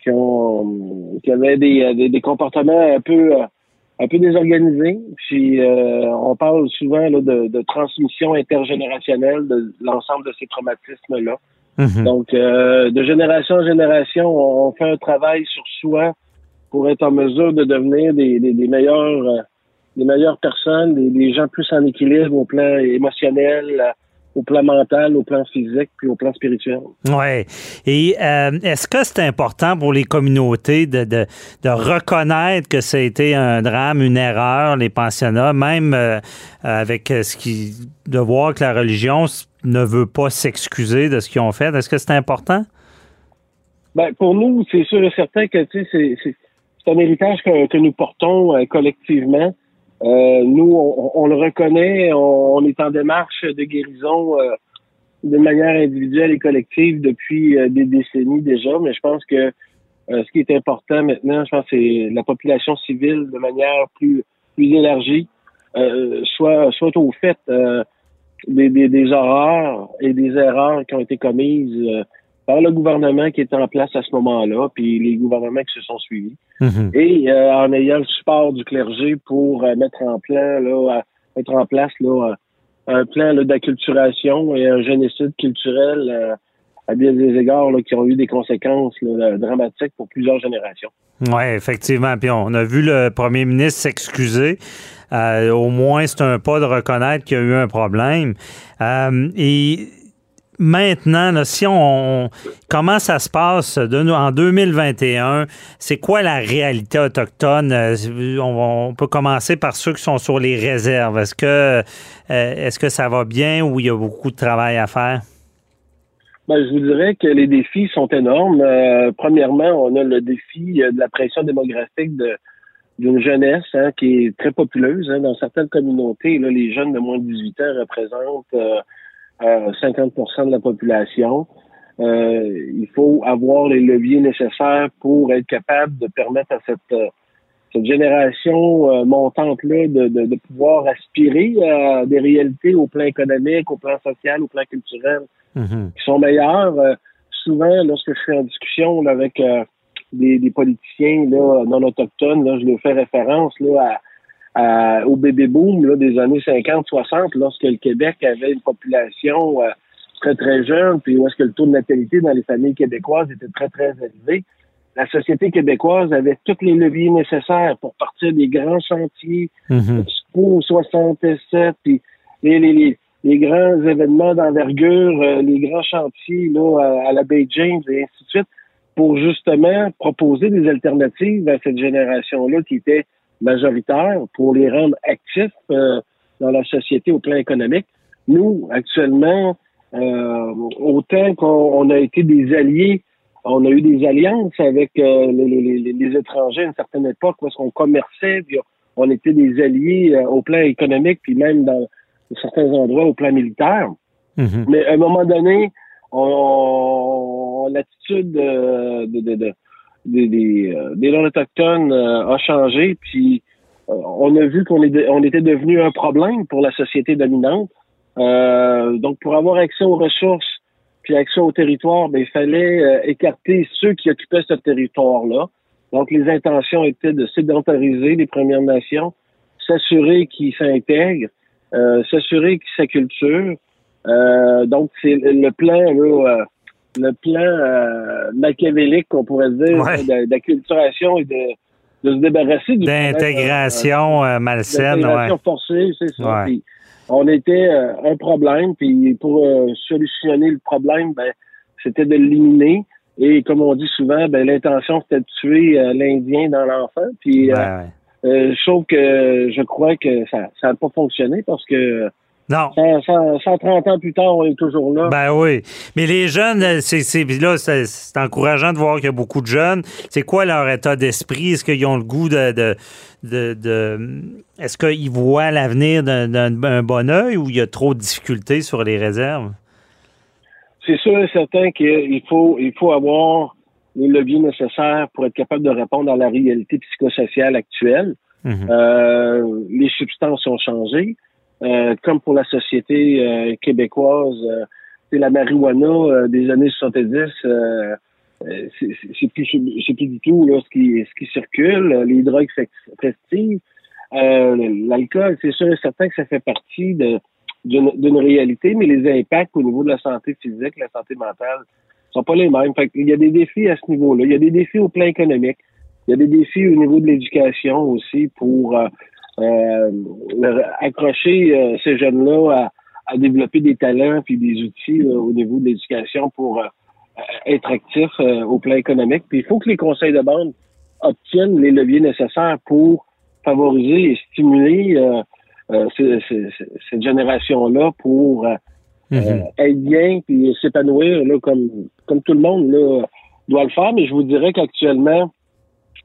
qui ont qui avaient des euh, des, des comportements un peu euh, un peu désorganisés. Puis euh, on parle souvent là, de, de transmission intergénérationnelle de l'ensemble de ces traumatismes là. Mhm. Donc, euh, de génération en génération, on fait un travail sur soi pour être en mesure de devenir des, des, des meilleurs, des meilleures personnes, des, des gens plus en équilibre au plan émotionnel, au plan mental, au plan physique, puis au plan spirituel. Oui. Et euh, est-ce que c'est important pour les communautés de, de, de reconnaître que ça a été un drame, une erreur, les pensionnats, même euh, avec euh, ce qui. de voir que la religion ne veut pas s'excuser de ce qu'ils ont fait? Est-ce que c'est important? Ben, pour nous, c'est sûr et certain que tu sais, c'est, c'est, c'est un héritage que, que nous portons euh, collectivement. Euh, nous, on, on le reconnaît, on, on est en démarche de guérison euh, de manière individuelle et collective depuis euh, des décennies déjà, mais je pense que euh, ce qui est important maintenant, je pense c'est la population civile de manière plus, plus élargie, euh, soit, soit au fait des, des, des horreurs et des erreurs qui ont été commises par le gouvernement qui était en place à ce moment-là, puis les gouvernements qui se sont suivis, Mhm. et euh, en ayant le support du clergé pour euh, mettre en plan là, à- mettre en place là, un plan d'acculturation et un génocide culturel euh, à bien des égards là, qui ont eu des conséquences là, dramatiques pour plusieurs générations. Oui, effectivement. Puis on a vu le premier ministre s'excuser. Euh, au moins, c'est un pas de reconnaître qu'il y a eu un problème. Euh, et maintenant, si on, comment ça se passe de, en 2021 C'est quoi la réalité autochtone? Euh, on, peut commencer par ceux qui sont sur les réserves. Est-ce que euh, est-ce que ça va bien ou il y a beaucoup de travail à faire? Ben, je vous dirais que les défis sont énormes. Euh, premièrement, on a le défi de la pression démographique d'une jeunesse hein, qui est très populeuse. hein. Dans certaines communautés, là, les jeunes de moins de 18 ans représentent euh, 50% de la population. Euh, il faut avoir les leviers nécessaires pour être capable de permettre à cette, euh, cette génération euh, montante-là de, de, de pouvoir aspirer à des réalités au plan économique, au plan social, au plan culturel Mhm. qui sont meilleurs. Euh, souvent, lorsque je suis en discussion là, avec des, des politiciens là, non autochtones, là, je leur fais référence là, au bébé boom là, des années 50-60, lorsque le Québec avait une population euh, très, très jeune, puis où est-ce que le taux de natalité dans les familles québécoises était très, très élevé. La société québécoise avait tous les leviers nécessaires pour partir des grands chantiers. Expo 67, puis les, les, les, les grands événements d'envergure, euh, les grands chantiers là, à, à la Bay James et ainsi de suite, pour justement proposer des alternatives à cette génération-là qui était majoritaire pour les rendre actifs euh, dans la société au plan économique. Nous, actuellement, euh, autant qu'on on a été des alliés, on a eu des alliances avec euh, les, les- les- étrangers à une certaine époque parce qu'on commerçait, puis on était des alliés euh, au plan économique, puis même dans certains endroits au plan militaire. Mhm. Mais à un moment donné, on, l'attitude euh, de, de, de- des, des, euh, des non-autochtones euh, a changé, puis euh, on a vu qu'on on était devenu un problème pour la société dominante. Euh, donc, pour avoir accès aux ressources puis accès au territoire, ben, il fallait euh, écarter ceux qui occupaient ce territoire-là. Donc, les intentions étaient de sédentariser les Premières Nations, s'assurer qu'ils s'intègrent, euh, s'assurer qu'ils s'acculturent. Euh, donc, c'est le plan, là, le plan euh, machiavélique, qu'on pourrait dire, Ouais. de- d'acculturation et de, de se débarrasser du D'intégration euh, malsaine, ouais. L'intégration forcée, c'est ça. Ouais. Puis, on était euh, un problème, puis pour euh, solutionner le problème, ben, c'était de l'éliminer. Et comme on dit souvent, ben, l'intention c'était de tuer euh, l'Indien dans l'enfant. Puis, euh, euh, sauf que je crois que ça n'a pas fonctionné parce que Non. 100, 100, 130 ans plus tard, on est toujours là. Ben oui. Mais les jeunes, euh, c'est c'est- là, c'est c'est encourageant de voir qu'il y a beaucoup de jeunes. C'est quoi leur état d'esprit? Est-ce qu'ils ont le goût de. de, de- de- Est-ce qu'ils voient l'avenir d'un d'un- un bon œil ou il y a trop de difficultés sur les réserves? c'est sûr et certain qu'il faut, il faut avoir les leviers nécessaires pour être capable de répondre à la réalité psychosociale actuelle. Mhm. Euh, les substances ont changé. Euh, comme pour la société euh, québécoise, euh, c'est la marijuana euh, des années 70, euh, euh, c'est plus, c'est plus du tout là, ce, qui, ce qui circule. Les drogues fest- festives, l'alcool, c'est sûr et certain que ça fait partie d'une réalité, mais les impacts au niveau de la santé physique, la santé mentale, sont pas les mêmes. Fait il y a des défis à ce niveau-là. Il y a des défis au plan économique. Il y a des défis au niveau de l'éducation aussi pour euh, accrocher euh, ces jeunes-là à, à développer des talents puis des outils là, au niveau de l'éducation pour euh, être actifs euh, au plan économique. Puis il faut que les conseils de bande obtiennent les leviers nécessaires pour favoriser et stimuler euh, euh, ce- ce- ce- cette génération-là pour euh, euh, être bien puis s'épanouir là, comme, comme tout le monde là, doit le faire. Mais je vous dirais qu'actuellement,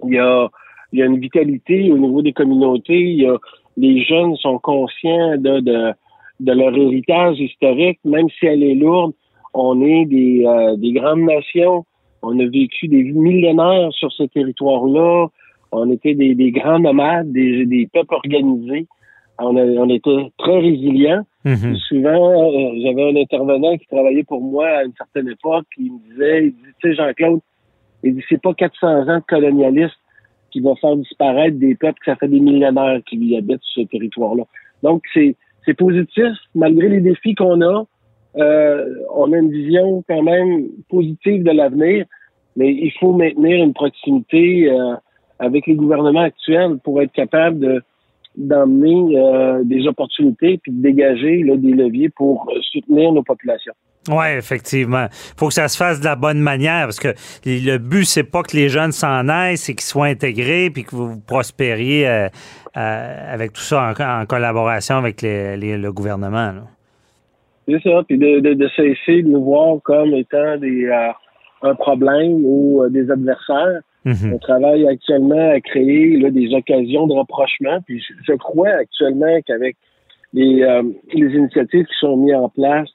il y a, il y a une vitalité au niveau des communautés. Il y a, les jeunes sont conscients de, de, de leur héritage historique, même si elle est lourde. On est des, euh, des grandes nations. On a vécu des millénaires sur ce territoire-là. On était des, des grands nomades, des, des peuples organisés. On, a, on était très résilients. Mhm. Souvent, euh, j'avais un intervenant qui travaillait pour moi à une certaine époque, qui me disait, il dit, tu sais, Jean-Claude, il dit, c'est pas 400 ans de colonialisme qui va faire disparaître des peuples que ça fait des millénaires qui y habitent sur ce territoire-là. Donc, c'est, c'est positif, malgré les défis qu'on a. Euh, on a une vision quand même positive de l'avenir, mais il faut maintenir une proximité euh, avec les gouvernements actuels pour être capable de d'emmener euh, des opportunités puis de dégager des leviers pour soutenir nos populations. Oui, effectivement. faut que ça se fasse de la bonne manière parce que le but, c'est pas que les jeunes s'en aillent, c'est qu'ils soient intégrés puis que vous prospériez euh, euh, avec tout ça en, en collaboration avec les- les- le gouvernement. là. C'est ça, puis de, de, de cesser de nous voir comme étant des euh, un problème ou des adversaires. Mhm. On travaille actuellement à créer là, des occasions de rapprochement. Puis je, je crois actuellement qu'avec les, les initiatives qui sont mises en place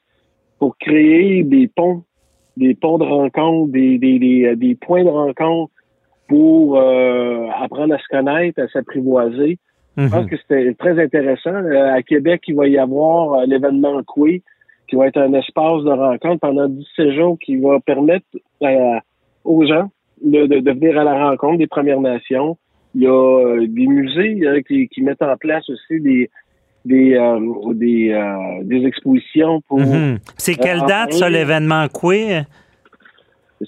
pour créer des ponts, des ponts de rencontre, des, des, des, euh, des points de rencontre pour euh, apprendre à se connaître, à s'apprivoiser. Je pense Mhm. que c'était très intéressant. Euh, à Québec, il va y avoir euh, l'événement Coué, qui va être un espace de rencontre pendant 17 jours qui va permettre euh, aux gens de, de, de venir à la rencontre des Premières Nations, Il y a des musées qui, qui, mettent en place aussi des des euh, des, des, expositions pour. Mhm. C'est quelle date ça l'événement quoi?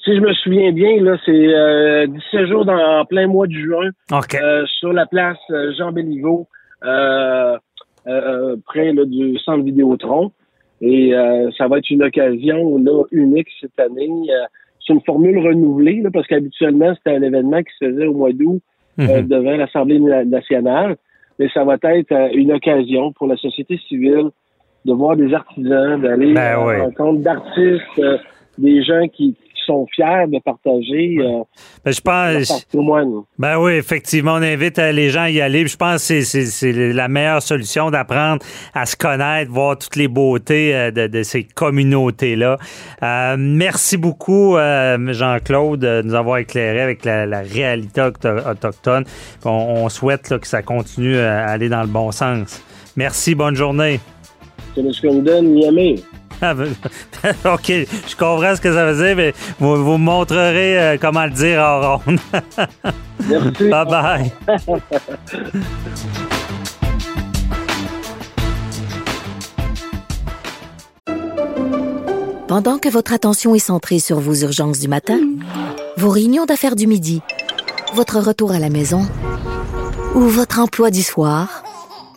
Si je me souviens bien, là, c'est 17 jours dans, en plein mois de juin sur la place Jean Béliveau, près là, du centre Vidéotron. Et ça va être une occasion là, unique cette année. c'est une formule renouvelée là, parce qu'habituellement, c'était un événement qui se faisait au mois d'août euh, mhm. devant l'Assemblée nationale. Mais ça va être euh, une occasion pour la société civile de voir des artisans, d'aller ben à la rencontre d'artistes, euh, des gens qui, sont fiers de partager. Euh, ben, je pense. Ben oui, effectivement, on invite euh, les gens à y aller. Je pense que c'est la meilleure solution d'apprendre à se connaître, voir toutes les beautés euh, de, ces communautés-là. merci beaucoup, Jean-Claude, de nous avoir éclairé avec la, réalité autochtone. On, souhaite que ça continue à aller dans le bon sens. Merci, bonne journée. C'est ah, ben, OK, je comprends ce que ça veut dire, mais vous, vous me montrerez euh, comment le dire en ronde. Merci. Bye bye. Pendant que votre attention est centrée sur vos urgences du matin, vos réunions d'affaires du midi, votre retour à la maison ou votre emploi du soir,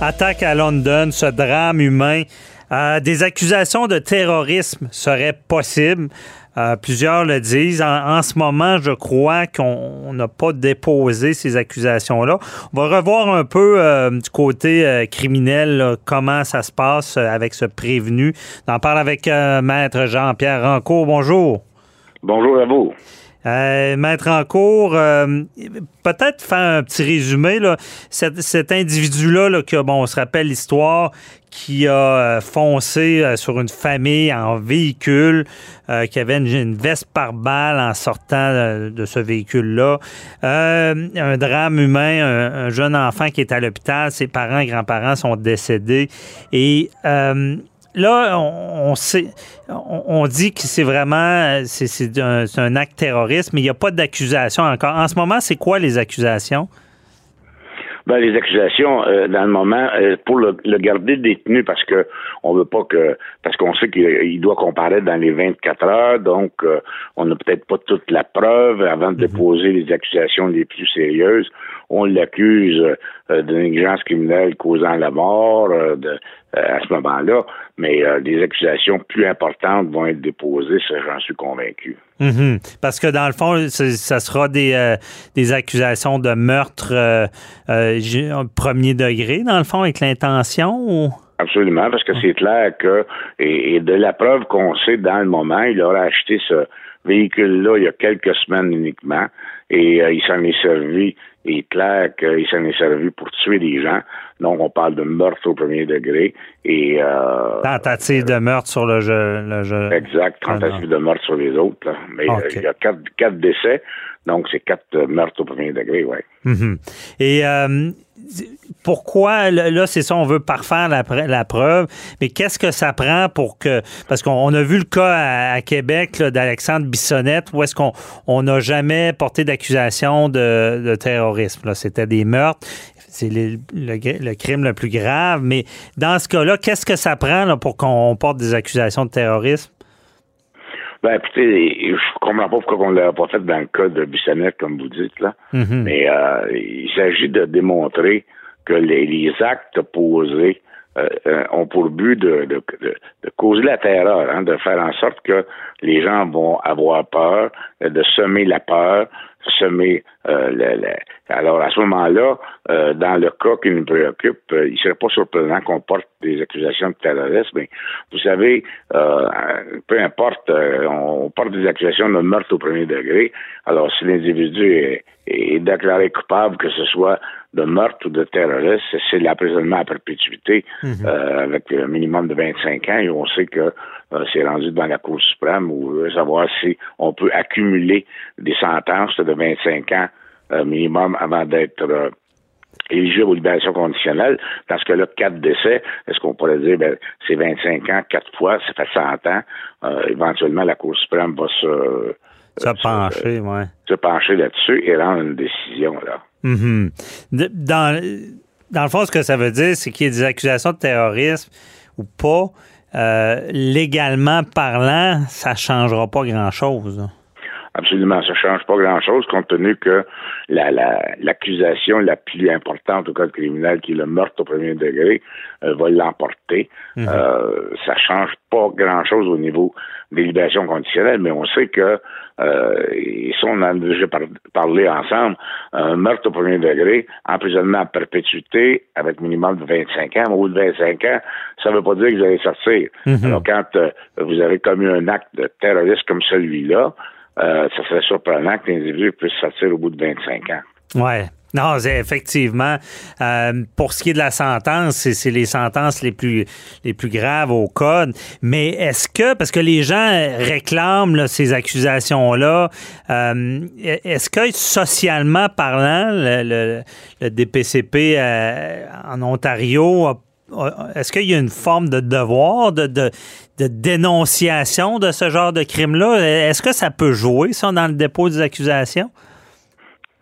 Attaque à London, ce drame humain. Euh, des accusations de terrorisme seraient possibles. Euh, plusieurs le disent. En, ce moment, je crois qu'on n'a pas déposé ces accusations-là. On va revoir un peu euh, du côté criminel comment ça se passe avec ce prévenu. On en parle avec Maître Jean-Pierre Rancourt. Bonjour. Bonjour à vous. Euh, mettre en cours, euh, peut-être faire un petit résumé. Là. Cet, individu-là, là, que, bon, on se rappelle l'histoire, qui a euh, foncé sur une famille en véhicule, qui avait une, veste par balle en sortant de, ce véhicule-là. un drame humain, un, jeune enfant qui est à l'hôpital, ses parents et grands-parents sont décédés. Et là, on, sait, on, dit que c'est vraiment c'est un, acte terroriste, mais il n'y a pas d'accusation encore. En ce moment, c'est quoi les accusations? Ben, les accusations, euh, dans le moment, euh, pour le, garder détenu, parce que on veut pas que, parce qu'on sait qu'il doit comparaître dans les 24 heures, donc euh, on n'a peut-être pas toute la preuve avant de mhm. déposer les accusations les plus sérieuses. On l'accuse de négligence criminelle causant la mort de, à ce moment-là, mais des accusations plus importantes vont être déposées, ça j'en suis convaincu. Mhm. Parce que dans le fond, ça sera des, euh, des accusations de meurtre euh, euh, premier degré, dans le fond, avec l'intention ou? Absolument, parce que c'est clair que, et, de la preuve qu'on sait dans le moment, il aura acheté ce véhicule-là il y a quelques semaines uniquement, et il s'en est servi il est clair qu'il s'en est servi pour tuer des gens. Donc, on parle de meurtre au premier degré et... Euh, tentative de meurtre sur le jeu. Exact, tentative de meurtre sur les autres. Mais euh, il y a quatre, quatre décès, donc c'est quatre meurtres au premier degré, oui. Mm-hmm. Et euh, pourquoi, là, c'est ça, on veut parfaire la, la preuve, mais qu'est-ce que ça prend pour que. Parce qu'on a vu le cas à, Québec d'Alexandre Bissonnette, où est-ce qu'on n'a jamais porté d'accusation de, terrorisme. C'était des meurtres. C'est le, crime le plus grave. Mais dans ce cas-là, qu'est-ce que ça prend pour qu'on porte des accusations de terrorisme? Ben, écoutez, je comprends pas pourquoi on l'a pas fait dans le cas de Bissonnette, comme vous dites, là. Mm-hmm. Mais euh, il s'agit de démontrer que les, actes posés euh, euh, ont pour but de, de, de, causer la terreur, hein, de faire en sorte que les gens vont avoir peur, de semer la peur. Semer euh, le, le- alors à ce moment-là, euh, dans le cas qui nous préoccupe, euh, il ne serait pas surprenant qu'on porte des accusations de terrorisme. Mais vous savez, euh, peu importe, euh, on porte des accusations de meurtre au premier degré. Alors si l'individu est, est déclaré coupable, que ce soit de meurtre ou de terrorisme, c'est l'emprisonnement à perpétuité euh, avec un minimum de 25 ans et on sait que euh, c'est rendu devant la Cour suprême où on veut savoir si on peut accumuler des sentences de 25 ans euh, minimum avant d'être euh, éligible aux libérations conditionnelles. Dans ce cas-là, quatre décès, est-ce qu'on pourrait dire, ben, c'est 25 ans, quatre fois, ça fait 100 ans. Euh, éventuellement, la Cour suprême va se, Ça pencher, ouais. se pencher là-dessus et rendre une décision, là. De- Dans, dans le fond, ce que ça veut dire, c'est qu'il y a des accusations de terrorisme ou pas. euh, légalement parlant, ça changera pas grand-chose. Absolument, ça change pas grand-chose compte tenu que la, la, l'accusation la plus importante au code criminel, qui est le meurtre au premier degré, euh, va l'emporter. Euh, ça change pas grand-chose au niveau des libérations conditionnelles, mais on sait que, euh, et ça on en a déjà par- parlé ensemble, un meurtre au premier degré, emprisonnement à perpétuité avec minimum de 25 ans, mais au bout de 25 ans, ça veut pas dire que vous allez sortir. Alors quand euh, vous avez commis un acte de terrorisme comme celui-là, euh, ça serait surprenant que l'individu puisse sortir au bout de 25 ans. Ouais. Non, effectivement. euh, pour ce qui est de la sentence, c'est, les sentences les plus les plus graves au code. Mais est-ce que, parce que les gens réclament là, ces accusations-là, euh, est-ce que socialement parlant, le, le- le DPCP euh, en Ontario a est-ce qu'il y a une forme de devoir de, de, dénonciation de ce genre de crime-là? Est-ce que ça peut jouer, ça, dans le dépôt des accusations?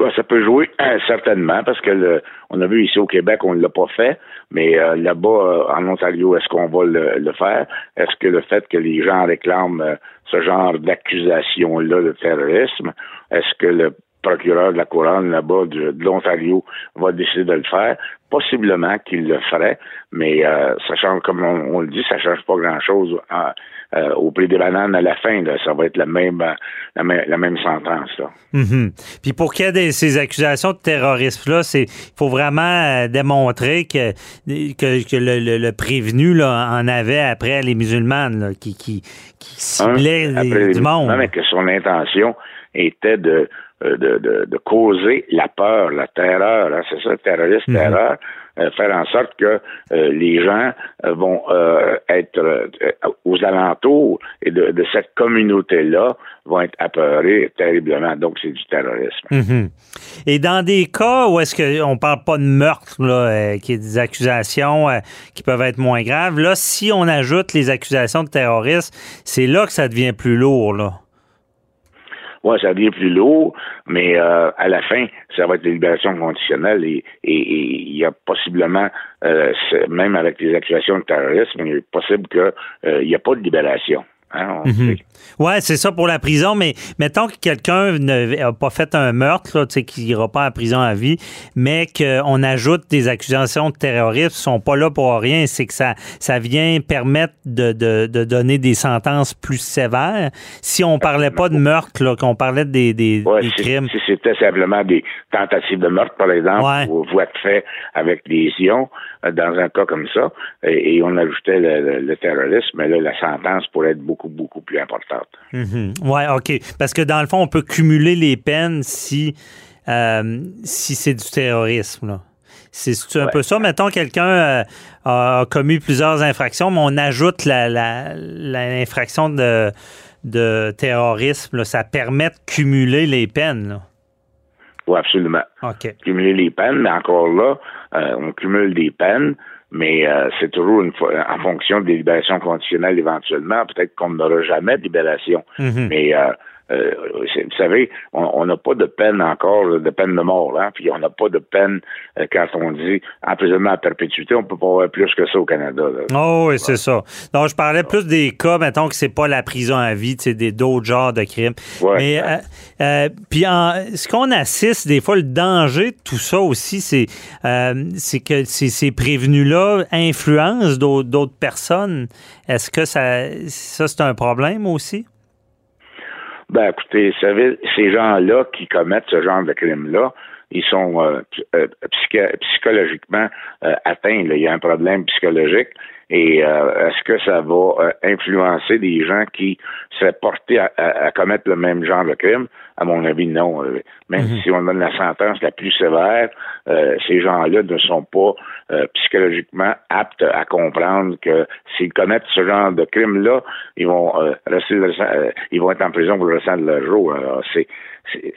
Ouais, ça peut jouer euh, certainement parce que on a vu ici au Québec, on ne l'a pas fait, mais euh, là-bas euh, en Ontario, est-ce qu'on va le, faire? Est-ce que le fait que les gens réclament euh, ce genre d'accusation-là de terrorisme, est-ce que le procureur de la couronne là-bas de, de l'Ontario va décider de le faire Possiblement qu'il le ferait, mais euh, ça change, comme on, on le dit, ça change pas grand-chose hein, euh, au prix des bananes à la fin. Là, ça va être la même, euh, la, même la même sentence. Là. Mhm. Puis pour qu'il y ait des- ces accusations de terrorisme-là, c'est il faut vraiment euh, démontrer que, que, que le, le- le prévenu là, en avait après les musulmanes là, qui, qui, qui ciblaient Hein, les- les- du monde. Non, mais que son intention était de, de, de, de causer la peur, la terreur, hein, c'est ça, terroriste, Mhm. terreur, euh, faire en sorte que euh, les gens euh, vont euh, être euh, aux alentours et de, de cette communauté-là vont être apeurés terriblement. Donc, c'est du terrorisme. Mhm. Et dans des cas où est-ce qu'on parle pas de meurtre, là, euh, qui est des accusations euh, qui peuvent être moins graves, là, si on ajoute les accusations de terrorisme, c'est là que ça devient plus lourd, là. Ouais, ça devient plus lourd, mais euh, à la fin, ça va être des libérations conditionnelles et il y a possiblement, euh, même avec les accusations de terrorisme, il est possible qu'il n'y a pas de libération. Hein, on Mhm. Ouais, c'est ça pour la prison, mais mettons que quelqu'un n'a pas fait un meurtre, là, tu sais, qu'il n'ira pas en prison à vie, mais qu'on ajoute des accusations de terrorisme, ils sont pas là pour rien, c'est que ça, ça vient permettre de, de, de donner des sentences plus sévères. Si on parlait pas de meurtre, là, qu'on parlait des, des, Ouais, des si, crimes. si c'était simplement des tentatives de meurtre, par exemple, Ouais. ou voies de fait avec lésion, euh, dans un cas comme ça, et, et on ajoutait le, le- le terrorisme, mais là, la sentence pourrait être beaucoup, beaucoup plus importante. Mhm. Ouais, OK. Parce que dans le fond, on peut cumuler les peines si, euh, si c'est du terrorisme. là. C'est un Ouais. peu ça. Mettons, quelqu'un euh, a commis plusieurs infractions, mais on ajoute la- la- la- l'infraction de, de terrorisme. là. Ça permet de cumuler les peines. Oui, absolument. OK. cumuler les peines, mais encore là, euh, on cumule des peines, mais euh, c'est toujours une en fonction des libérations conditionnelles éventuellement. Peut-être qu'on n'aura jamais de libération, Mhm. mais euh, euh, vous savez, on n'a pas de peine encore, là, de peine de mort, hein, puis on n'a pas de peine euh, quand on dit emprisonnement à perpétuité, on peut pas avoir plus que ça au Canada. là. Oh, oui, c'est ça. Donc, je parlais plus des cas, mettons que c'est pas la prison à vie, c'est des d'autres genres de crimes. Ouais. Mais euh, euh, puis en- ce qu'on assiste des fois, le danger de tout ça aussi, c'est euh, que ces, ces prévenus-là influencent d'autres d'autres personnes. Est-ce que ça, ça c'est un problème aussi? Ben, écoutez, savez, ces gens-là qui commettent ce genre de crime-là, ils sont euh, euh, psychologiquement euh, atteints. Il y a un problème psychologique. Et est-ce que ça va influencer des gens qui seraient portés à, commettre le même genre de crime? À mon avis, non. Même mhm. si on donne la sentence la plus sévère, ces gens-là ne sont pas psychologiquement aptes à comprendre que s'ils commettent ce genre de crime-là, ils vont rester, ils vont être en prison pour le restant de leur jour. c'est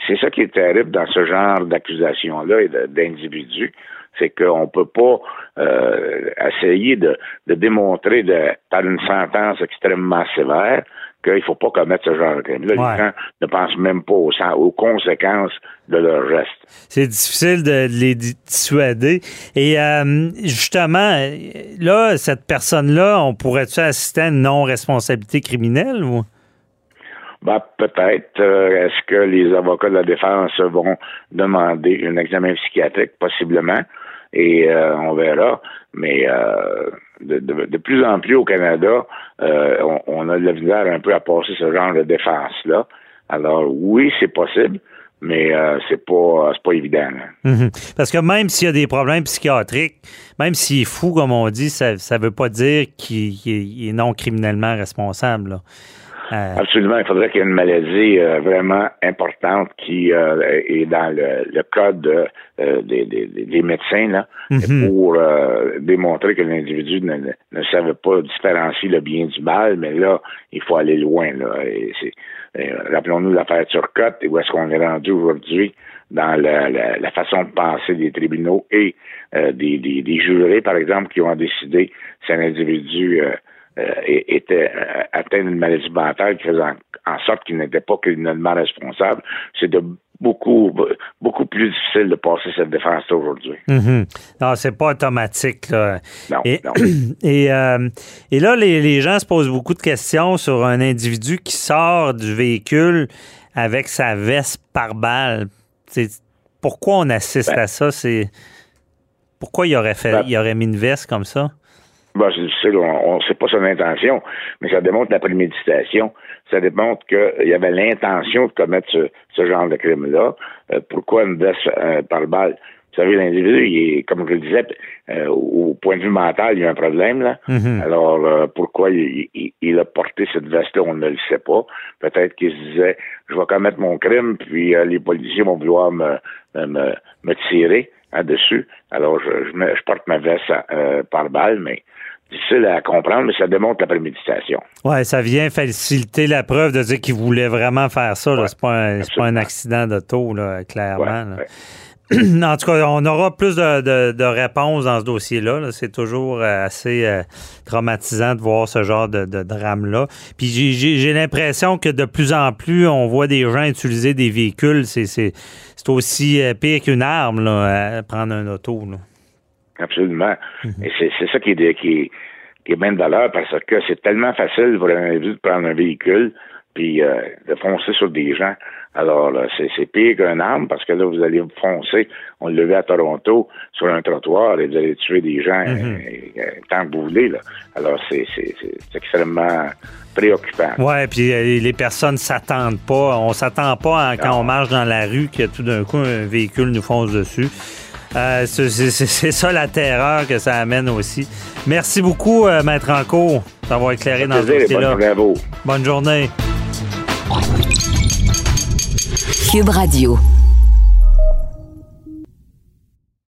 c'est ça qui est terrible dans ce genre d'accusation-là et d'individus, c'est qu'on ne peut pas euh, essayer de, démontrer de, par une sentence extrêmement sévère qu'il ne faut pas commettre ce genre de crime-là. Les gens ne pensent même pas aux, conséquences de leur geste. C'est difficile de les dissuader. Et euh, justement, là, cette personne-là, on pourrait-tu assister à une non-responsabilité criminelle ou? Ben, peut-être. Euh, est-ce que les avocats de la défense vont demander un examen psychiatrique? Possiblement. Et euh, on verra. Mais euh, de, plus en plus au Canada, on, a de la misère un peu à passer ce genre de défense-là. Alors oui, c'est possible. Mais c'est pas pas évident. Mhm. Parce que même s'il y a des problèmes psychiatriques, même s'il est fou, comme on dit, ça ne veut pas dire qu'il est non criminellement responsable. Là. Euh, Absolument. Il faudrait qu'il y ait une maladie euh, vraiment importante qui euh, est dans le, code des, médecins là, mhm. pour démontrer que l'individu ne, savait pas différencier le bien du mal, mais là, il faut aller loin. Là. rappelons-nous l'affaire Turcotte et où est-ce qu'on est rendu aujourd'hui dans la, façon de penser des tribunaux et des, des, jurés, par exemple, qui ont décidé si un individu euh, était euh, atteint d'une maladie mentale qui faisait en, sorte qu'il n'était pas criminellement responsable, c'est de beaucoup beaucoup plus difficile de passer cette défense aujourd'hui. Mm-hmm. Non, c'est pas automatique. Là. Non, et, non. Et, euh, et, là, les, les, gens se posent beaucoup de questions sur un individu qui sort du véhicule avec sa veste par balle. Pourquoi on assiste ben. à ça? C'est pourquoi il aurait fait, ben. il aurait mis une veste comme ça? Bon, c'est difficile, on ne sait pas son intention, mais ça démontre la préméditation. Ça démontre qu'il y avait l'intention de commettre ce, genre de crime-là. Euh, pourquoi une veste euh, par balle? Vous savez, l'individu, il est, comme je le disais, euh, au point de vue mental, il y a un problème, là. Mm-hmm. Alors, pourquoi il, a porté cette veste-là, on ne le sait pas. Peut-être qu'il se disait, je vais commettre mon crime, puis les policiers vont vouloir me, me, me tirer dessus. Alors, je, je, porte ma veste par balle, mais difficile à comprendre, mais ça démontre la préméditation. Oui, ça vient faciliter la preuve de dire qu'il voulait vraiment faire ça. Ce C'est pas, un accident d'auto, clairement. en tout cas, on aura plus de, réponses dans ce dossier-là. c'est toujours euh, assez euh, traumatisant de voir ce genre de, drame-là. Puis j'ai l'impression que de plus en plus, on voit des gens utiliser des véhicules. C'est aussi euh, pire qu'une arme, là, prendre un auto. Absolument. Mhm. Et c'est ça qui est, qui, qui est bien de valeur parce que c'est tellement facile pour un individu de prendre un véhicule puis euh, de foncer sur des gens. Alors, c'est pire qu'un arme parce que là, vous allez foncer, on le vu à Toronto, sur un trottoir et vous allez tuer des gens mhm. euh, euh, tant que vous voulez. Là. Alors, c'est extrêmement préoccupant. Oui, puis les personnes s'attendent pas. On s'attend pas quand on marche dans la rue que tout d'un coup, un véhicule nous fonce dessus. Euh, c'est ça la terreur que ça amène aussi. Merci beaucoup, euh, Maître Anco, d'avoir éclairé dans ce dossier-là. Bonne journée. Cube Radio.